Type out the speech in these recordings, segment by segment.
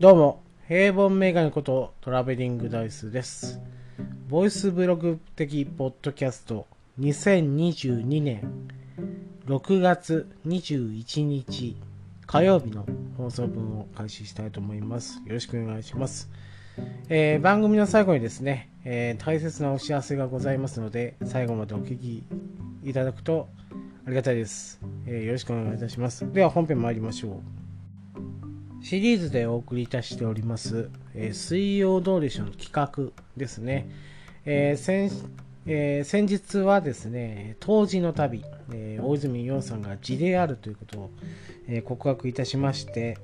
どうも、平凡メガネことトラベリングダイスです。ボイスブログ的ポッドキャスト2022年6月21日火曜日の放送分を開始したいと思います。よろしくお願いします。えー番組の最後にですね、えー大切なお知らせがございますので、最後までお聞きいただくとありがたいです。えーよろしくお願いいたします。では本編参りましょう。シリーズでお送りいたしております、えー水曜どうでしょうの企画ですね。えー先えー先日はですね、当時の旅、え大泉洋さんが字であるということを、え告白いたしまして、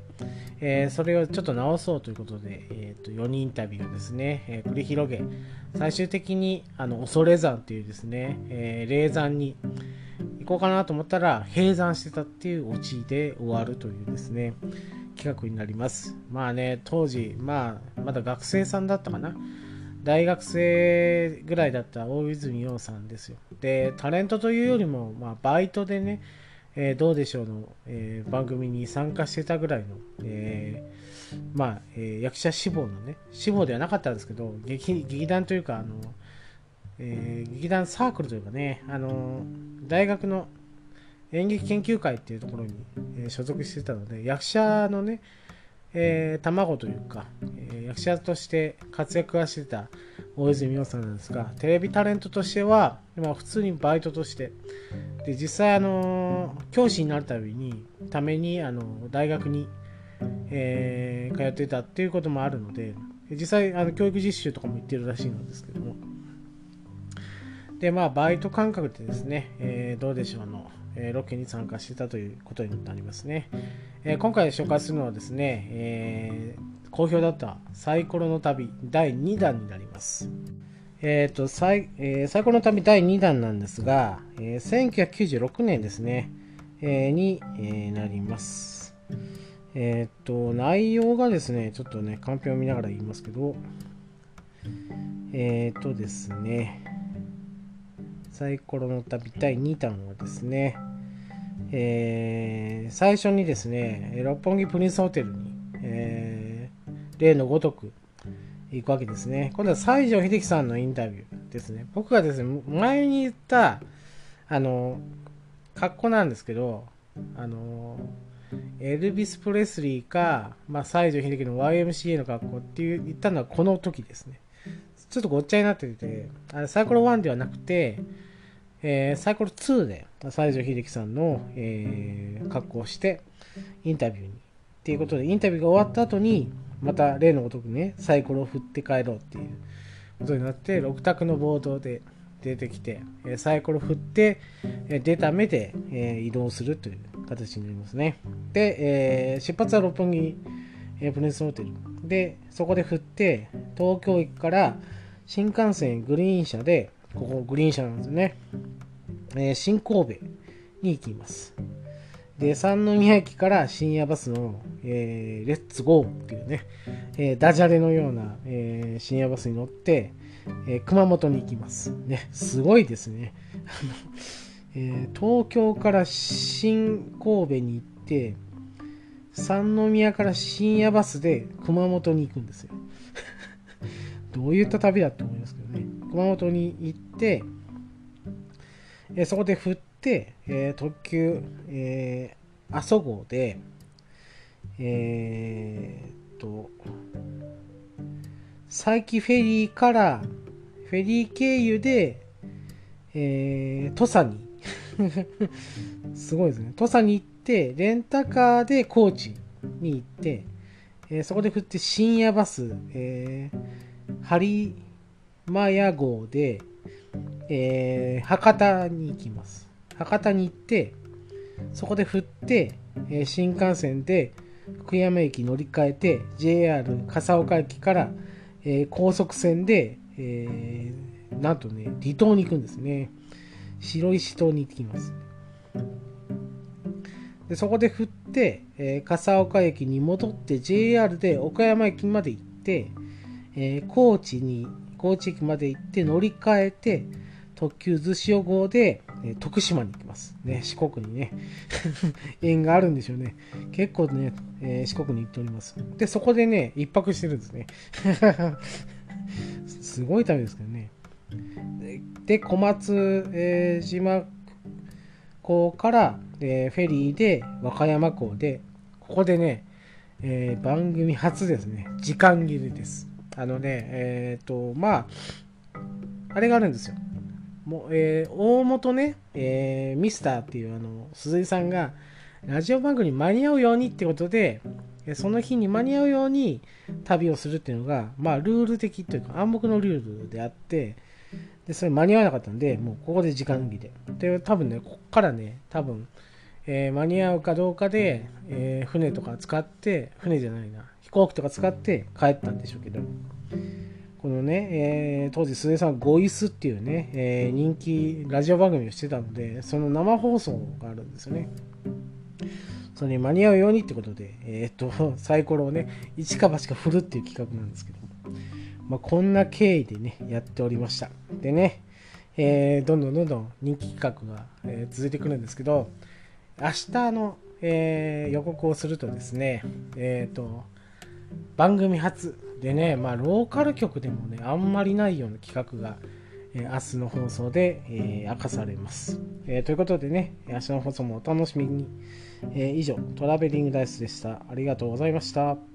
えそれをちょっと直そうということで、えーと4人インタビューをですね、え繰り広げ、最終的にあの恐山というですね、え霊山に行こうかなと思ったら閉山してたっていうオチで終わるというですね、企画になります。まあね、当時、まあ、まだ学生さんだったかな。大学生ぐらいだった大泉洋さんですよ。で、タレントというよりも、まあ、バイトでね、えーどうでしょうの、えー番組に参加してたぐらいの、えーまあ、え役者志望のね、志望ではなかったんですけど、劇劇団というか、あの、え劇団サークルというかね、あの大学の演劇研究会っていうところに、え所属してたので役者のね、えー卵というか、え役者として活躍はしてた大泉洋さんなんですがテレビタレントとしては、まあ、普通にバイトとしてで実際、あの教師になるたびにために、あの大学に、えー通ってたっていうこともあるので実際あの教育実習とかも行ってるらしいのですけども。でまあバイト感覚でですね、えーどうでしょうの、えーロケに参加してたということになりますね、えー今回紹介するのはですね、えー好評だったサイコロの旅第2弾になります。えっ、とサイ、えーサイコロの旅第2弾なんですが、えー1996年ですね、えーに、えなります。えっ、と内容がですねちょっとねカンペを見ながら言いますけどえっ、とですねサイコロの旅第2弾はですね、えー最初にですね、六本木プリンスホテルに、えー例のごとく行くわけですね。今度は西城秀樹さんのインタビューですね。僕がですね、前に言った、あの、格好なんですけど、あの、エルビス・プレスリーか、まあ、西城秀樹の YMCA の格好っていう言ったのはこの時ですね。ちょっとごっちゃになってて、あれサイコロ1ではなくて、えーサイコロ2で西城秀樹さんの、えー格好をしてインタビューに。っていうことでインタビューが終わった後にまた例のごとくねサイコロを振って帰ろうっていうことになって6択のボードで出てきてえーサイコロ振ってえー出た目で、えー移動するという形になりますね。で、えー出発は六本木、えプリンスホテルでそこで振って東京駅から新幹線グリーン車でここグリーン車なんですよねえー新神戸に行きます。で、三宮駅から深夜バスの、えーレッツゴーっていうね、えーダジャレのような、えー深夜バスに乗って、え熊本に行きます。ね、すごいですね。え東京から新神戸に行って、三宮から深夜バスで熊本に行くんですよ。どういった旅だと思いますけどね。熊本に行って、えそこで振って、えー特急、えー阿蘇号で、えーっと、佐伯フェリーから、フェリー経由で、えー土佐に、すごいですね。土佐に行って、レンタカーで高知に行って、えーそこで振って深夜バス、えー、播磨屋号で、えー博多に行きます。博多に行って、そこで振って、えー新幹線で福山駅乗り換えて、JR 笠岡駅から、えー高速船で、えーなんとね、離島に行くんですね。白石島に行ってきます。でそこで振って、えー笠岡駅に戻って JR で岡山駅まで行って、えー高知に高知駅まで行って乗り換えて特急逗子号で、え徳島に行きます。ね、四国にね、縁があるんでしょうね。結構ね、えー、四国に行っております。で、そこでね、一泊してるんですね。すごい旅ですけどね。で、小松、えー、島港から、えー、フェリーで和歌山港で、ここでね、えー、番組初ですね、時間切れです。あのね、えっ、と、まあ、あれがあるんですよ。もう、えー、大元ね、えー、ミスターっていうあの、鈴井さんが、ラジオ番組に間に合うようにってことで、その日に間に合うように旅をするっていうのが、まあ、ルール的というか暗黙のルールであって、で、それ間に合わなかったんで、もうここで時間切れ。で、多分ね、こっからね、多分、えー、間に合うかどうかで、えー、船とか使って、船じゃないな、飛行機とか使って帰ったんでしょうけど、このね、えー、当時、鈴江さんはゴイスっていうね、えー、人気ラジオ番組をしてたので、その生放送があるんですよね。それに間に合うようにってことで、えっ、と、サイコロをね、一か八か振るっていう企画なんですけど、まあ、こんな経緯でね、やっておりました。でね、えー、どんどんどんどん人気企画が、えー、続いてくるんですけど、明日の、えー、予告をするとですね、えっ、と、番組初でね、まあ、ローカル局でもね、あんまりないような企画が、えー、明日の放送で、えー、明かされます、えー、ということでね、明日の放送もお楽しみに。え以上、トラベリングダイスでした。ありがとうございました。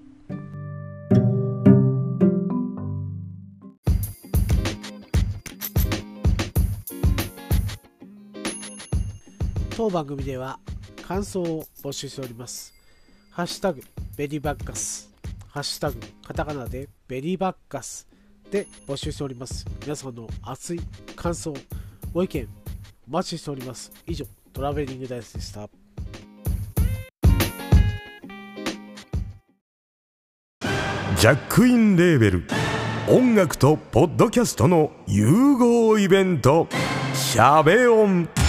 当番組では感想を募集しております。ハッシュタグベリーバッカスハッシュタグ、カタカナでベリーバッカスで募集しております。皆さんの熱い感想、ご意見、お待ちしております。以上、トラベリングダイスでした。ジャックインレーベル音楽とポッドキャストの融合イベント「シャベオン」「